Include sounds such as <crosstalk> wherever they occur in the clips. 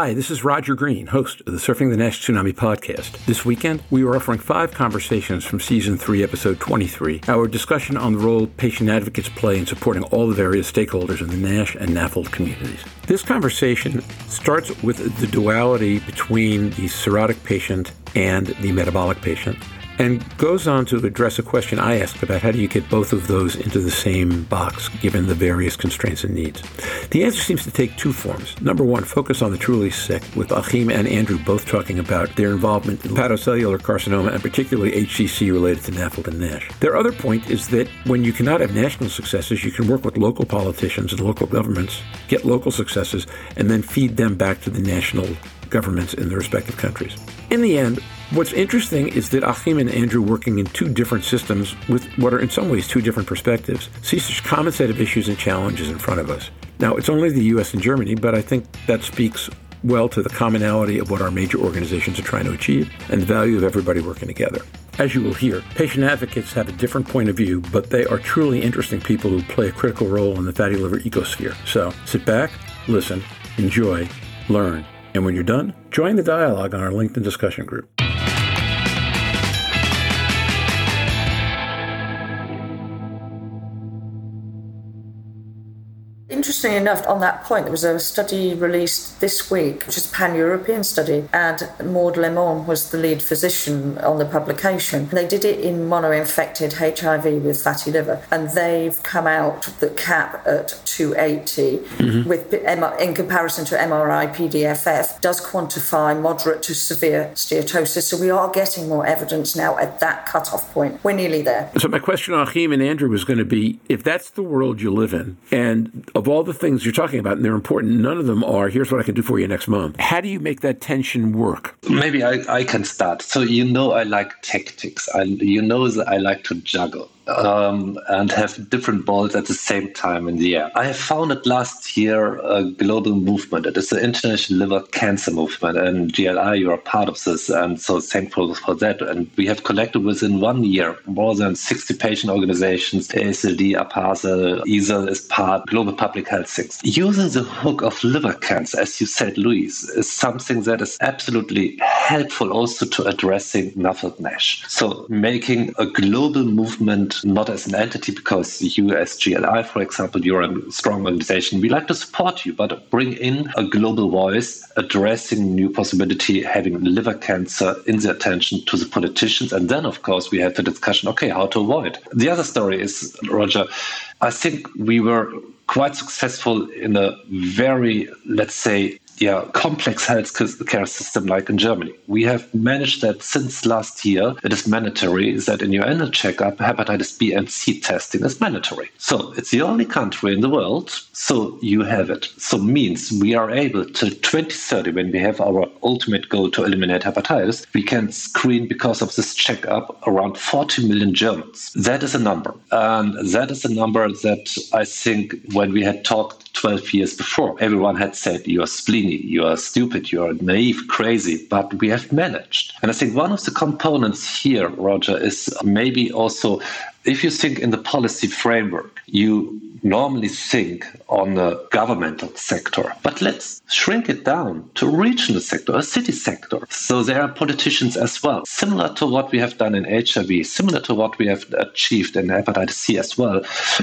Hi, this is Roger Green, host of the Surfing the Nash Tsunami podcast. This weekend, we are offering five conversations from season three, episode 23, our discussion on the role patient advocates play in supporting all the various stakeholders in the NASH and NAFLD communities. This conversation starts with the duality between the cirrhotic patient and the metabolic patient and goes on to address a question I asked about how do you get both of those into the same box given the various constraints and needs. The answer seems to take two forms. Number one, focus on the truly sick, with Achim and Andrew both talking about their involvement in hepatocellular carcinoma and particularly HCC related to NAFLD and NASH. Their other point is that when you cannot have national successes, you can work with local politicians and local governments, get local successes, and then feed them back to the national governments in their respective countries. In the end, what's interesting is that Achim and Andrew, working in two different systems with what are in some ways two different perspectives, see such common set of issues and challenges in front of us. Now, it's only the US and Germany, but I think that speaks well to the commonality of what our major organizations are trying to achieve and the value of everybody working together. As you will hear, patient advocates have a different point of view, but they are truly interesting people who play a critical role in the fatty liver ecosphere. So sit back, listen, enjoy, learn, and when you're done, join the dialogue on our LinkedIn discussion group. Interestingly enough, on that point, there was a study released this week, which is a pan European study, and Maud Lemoine was the lead physician on the publication. They did it in mono-infected HIV with fatty liver, and they've come out the cap at 280, mm-hmm. with in comparison to MRI PDFF, does quantify moderate to severe steatosis. So we are getting more evidence now at that cutoff point. We're nearly there. So my question on Achim and Andrew was going to be, if that's the world you live in, and of all the things you're talking about, and they're important, none of them are, here's what I can do for you next month. How do you make that tension work? Maybe I, I can start. So, you know, I like tactics. I, you know that I like to juggle um, and have different balls at the same time in the air. I founded last year a global movement. It is the International Liver Cancer Movement, and GLI, you are part of this, and so thankful for that. And we have collected within one year more than 60 patient organizations, AASLD, APASL, EASL is part, Global Public Health things. Using the hook of liver cancer, as you said, Louise, is something that is absolutely helpful also to addressing NAFLD NASH. So making a global movement not as an entity because you as GLI, for example, you're a strong organization. We like to support you, but bring in a global voice addressing new possibility, having liver cancer in the attention to the politicians. And then, of course, we have the discussion, okay, how to avoid. The other story is, Roger, I think we were quite successful in a very, let's say, yeah, complex healthcare care system like in Germany. We have managed that since last year. It is mandatory that in your annual checkup, hepatitis B and C testing is mandatory. So it's the only country in the world. So you have it. So means we are able to 2030, when we have our ultimate goal to eliminate hepatitis, we can screen because of this checkup around 40 million Germans. That is a number. And that is a number that I think when we had talked 12 years before. Everyone had said, You are spleeny, you are stupid, you are naive, crazy, but we have managed. And I think one of the components here, Roger, is maybe also if you think in the policy framework, you normally think on the governmental sector. But let's shrink it down to regional sector, a city sector. So there are politicians as well, similar to what we have done in HIV, similar to what we have achieved in hepatitis C as well,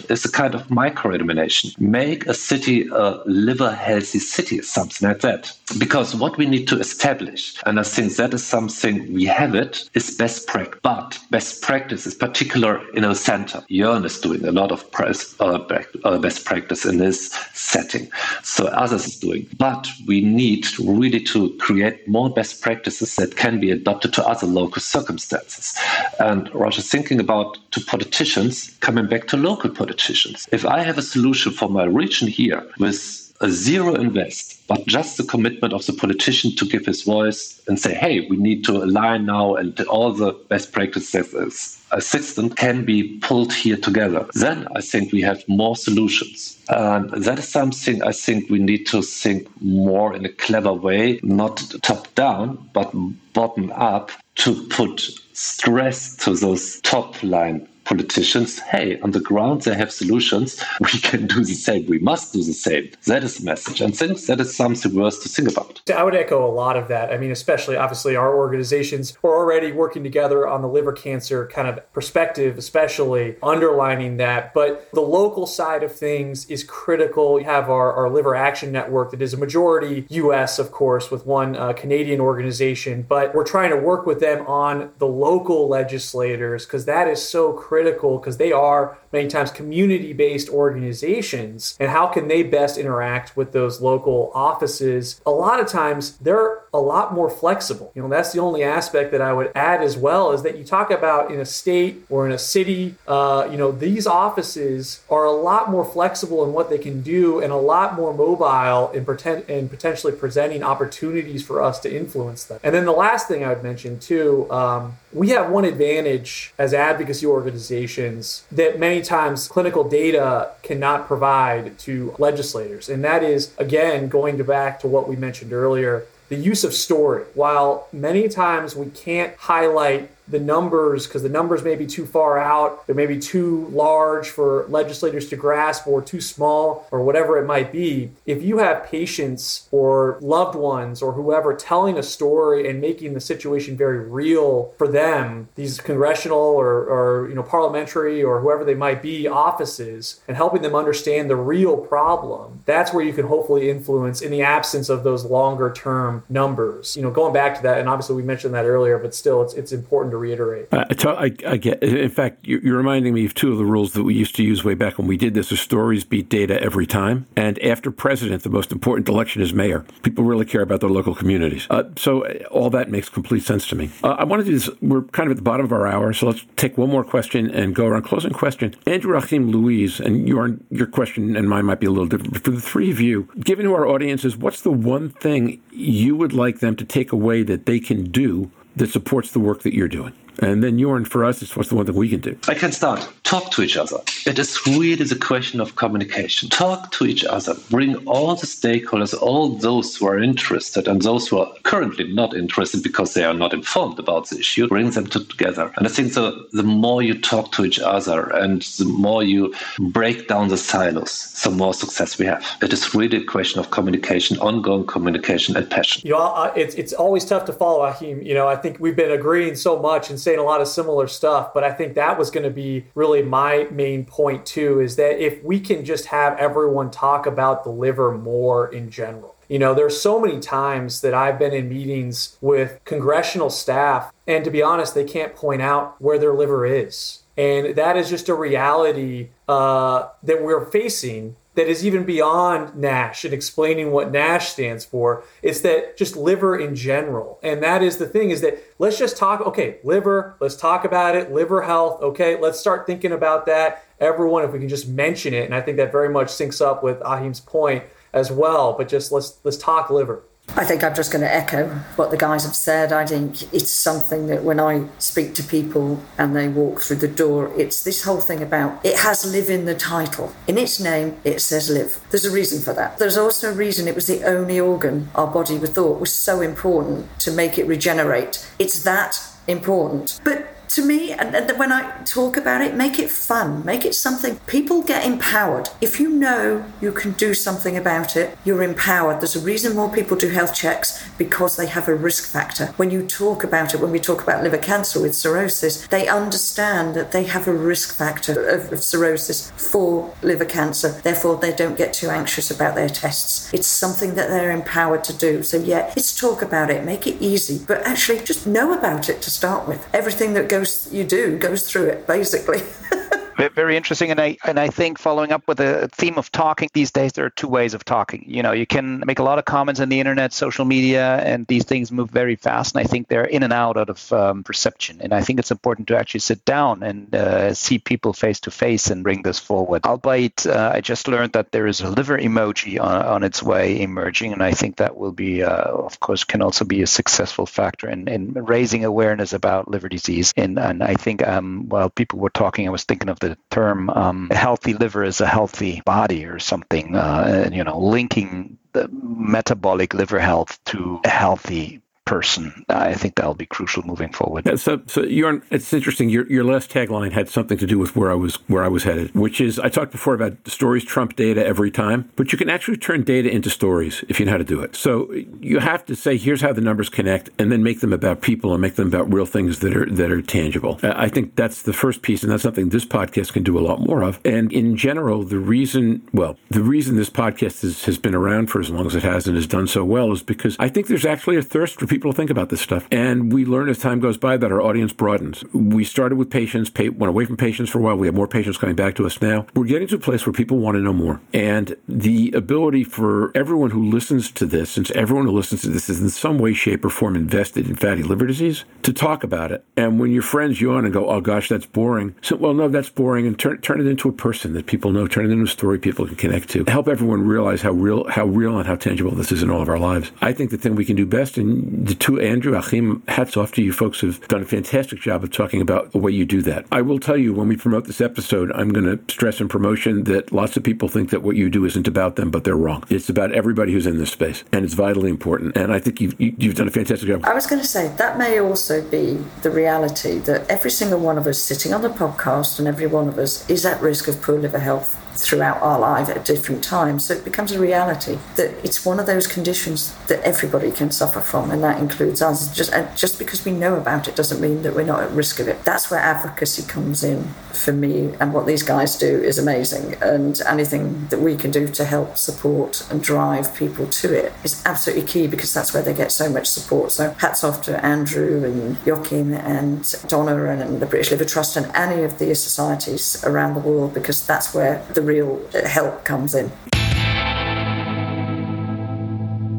is a kind of micro-elimination. Make a city a liver healthy city, something like that. Because what we need to establish, and I think that is something we have it, is best practice. But best practice is particular in a center. Jörn is doing a lot of press, uh, uh, best practice in this setting. So others is doing. But we need really to create more best practices that can be adopted to other local circumstances. And Roger, thinking about to politicians, coming back to local politicians. If I have a solution for my region here with a zero invest, but just the commitment of the politician to give his voice and say, hey, we need to align now and all the best practices assistant can be pulled here together. Then I think we have more solutions. And that is something I think we need to think more in a clever way, not top down, but bottom up to put stress to those top line politicians, hey, on the ground they have solutions. <laughs> We can do the same. We must do the same. That is the message. And think that is something worth to think about. I would echo a lot of that. I mean, especially obviously our organizations are already working together on the liver cancer kind of perspective, especially underlining that. But the local side of things is critical. We have our, our Liver Action Network that is a majority US, of course, with one uh, Canadian organization. But we're trying to work with them on the local legislators because that is so critical because they are many times community based organizations. And how can they best interact with those local offices? A lot of times they're a lot more flexible. You know, that's the only aspect that I would add as well is that you talk about in a state or in a city, uh, you know, these offices are a lot more flexible in what they can do and a lot more mobile in, pretend, in potentially presenting opportunities for us to influence them. And then the last thing I would mention too, um, we have one advantage as advocacy organizations that many times clinical data cannot provide to legislators. And that is, again, going back to what we mentioned earlier, the use of story. While many times we can't highlight the numbers because the numbers may be too far out, they may be too large for legislators to grasp or too small or whatever it might be. If you have patients or loved ones or whoever telling a story and making the situation very real for them, these congressional or, or you know parliamentary or whoever they might be offices and helping them understand the real problem, that's where you can hopefully influence in the absence of those longer term numbers. You know, going back to that, and obviously we mentioned that earlier, but still it's it's important to to reiterate. Uh, I, I, get. In fact, you're reminding me of two of the rules that we used to use way back when we did this: "The stories beat data every time." And after president, the most important election is mayor. People really care about their local communities. Uh, so uh, all that makes complete sense to me. Uh, I want to do this. We're kind of at the bottom of our hour, so let's take one more question and go around. Closing question, Andrew Achim Louise, and your your question and mine might be a little different. But for the three of you, given who our audience is, what's the one thing you would like them to take away that they can do that supports the work that you're doing. And then Jorn, for us, it's what's the one thing we can do? I can start. Talk to each other. It is really the question of communication. Talk to each other. Bring all the stakeholders, all those who are interested and those who are currently not interested because they are not informed about the issue, bring them together. And I think the, the more you talk to each other and the more you break down the silos, the more success we have. It is really a question of communication, ongoing communication and passion. You know, uh, it's, it's always tough to follow, Achim. You know, I think we've been agreeing so much and saying a lot of similar stuff, but I think that was going to be really my main point too is that if we can just have everyone talk about the liver more in general. You know, there's so many times that I've been in meetings with congressional staff, and to be honest, they can't point out where their liver is. And that is just a reality uh, that we're facing that is even beyond NASH and explaining what NASH stands for. It's that just liver in general. And that is the thing is that let's just talk, okay, liver, let's talk about it, liver health, okay, let's start thinking about that. Everyone, if we can just mention it, and I think that very much syncs up with Achim's point as well, but just let's let's talk liver. I think I'm just going to echo what the guys have said. I think it's something that when I speak to people and they walk through the door, it's this whole thing about it has live in the title. In its name, it says live. There's a reason for that. There's also a reason it was the only organ our body would thought was so important to make it regenerate. It's that important. But to me, and, when I talk about it, make it fun, make it something people get empowered. If you know you can do something about it, you're empowered. There's a reason more people do health checks because they have a risk factor. When you talk about it, when we talk about liver cancer with cirrhosis, they understand that they have a risk factor of, of cirrhosis for liver cancer. Therefore, they don't get too anxious about their tests. It's something that they're empowered to do. So, yeah, let's talk about it, make it easy, but actually just know about it to start with. Everything that goes goes you do goes through it basically <laughs> very interesting and i and i think following up with the theme of talking these days there are two ways of talking. You know you can make a lot of comments on the internet social media and these things move very fast and i think they're in and out out of um, perception. And i think it's important to actually sit down and uh, see people face to face and bring this forward. Albeit uh, i just learned that there is a liver emoji on, on its way emerging and i think that will be uh, of course can also be a successful factor in, in raising awareness about liver disease. And, and i think um, while people were talking i was thinking of the the term um, healthy liver is a healthy body or something, uh, you know, linking the metabolic liver health to a healthy person. I think that'll be crucial moving forward. Yeah, so, so you're, it's interesting. Your, your last tagline had something to do with where I was where I was headed, which is I talked before about stories trump data every time, but you can actually turn data into stories if you know how to do it. So you have to say here's how the numbers connect, and then make them about people and make them about real things that are that are tangible. Uh, I think that's the first piece, and that's something this podcast can do a lot more of. And in general, the reason well, the reason this podcast is, has been around for as long as it has and has done so well is because I think there's actually a thirst for people to think about this stuff, and we learn as time goes by that our audience broadens. We started with patients, pay, went away from patients for a while. We have more patients coming back to us now. We're getting to a place where people want to know more, and the ability for everyone who listens to this, since everyone who listens to this is in some way, shape, or form invested in fatty liver disease, to talk about it. And when your friends yawn and go, "Oh gosh, that's boring," so well, no, that's boring, and turn turn it into a person that people know, turn it into a story people can connect to. Help everyone realize how real, how real, and how tangible this is in all of our lives. I think the thing we can do best, and the two Andrew Achim, hats off to you folks have done a fantastic job of talking about the way you do that. I will tell you when we promote this episode, I'm going to stress in promotion that lots of people think that what you do isn't about them, but they're wrong. It's about everybody who's in this space, and it's vitally important. And I think you've you've done a fantastic job. I was going to say that may also be the reality that every single one of us sitting on the podcast and every one of us is at risk of poor liver health throughout our life at different times. So it becomes a reality that it's one of those conditions that everybody can suffer from, and that includes us. Just just because we know about it doesn't mean that we're not at risk of it. That's where advocacy comes in for me, and what these guys do is amazing. And anything that we can do to help support and drive people to it is absolutely key because that's where they get so much support. So hats off to Andrew and Joachim and Donna and the British Liver Trust and any of the societies around the world because that's where the real uh, help comes in.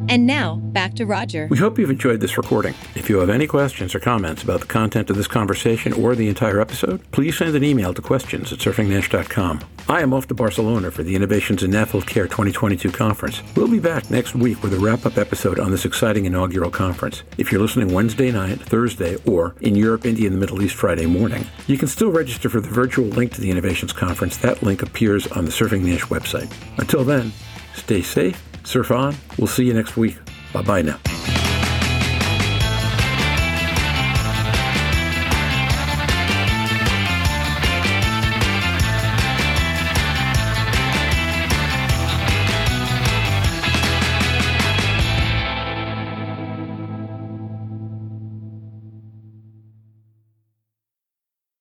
And now, back to Roger. We hope you've enjoyed this recording. If you have any questions or comments about the content of this conversation or the entire episode, please send an email to questions at surfingnash.com. I am off to Barcelona for the Innovations in NAFLD Care 2022 conference. We'll be back next week with a wrap up episode on this exciting inaugural conference. If you're listening Wednesday night, Thursday, or in Europe, India, and the Middle East Friday morning, you can still register for the virtual link to the Innovations Conference. That link appears on the Surfing Nash website. Until then, stay safe surf on. We'll see you next week. Bye bye now.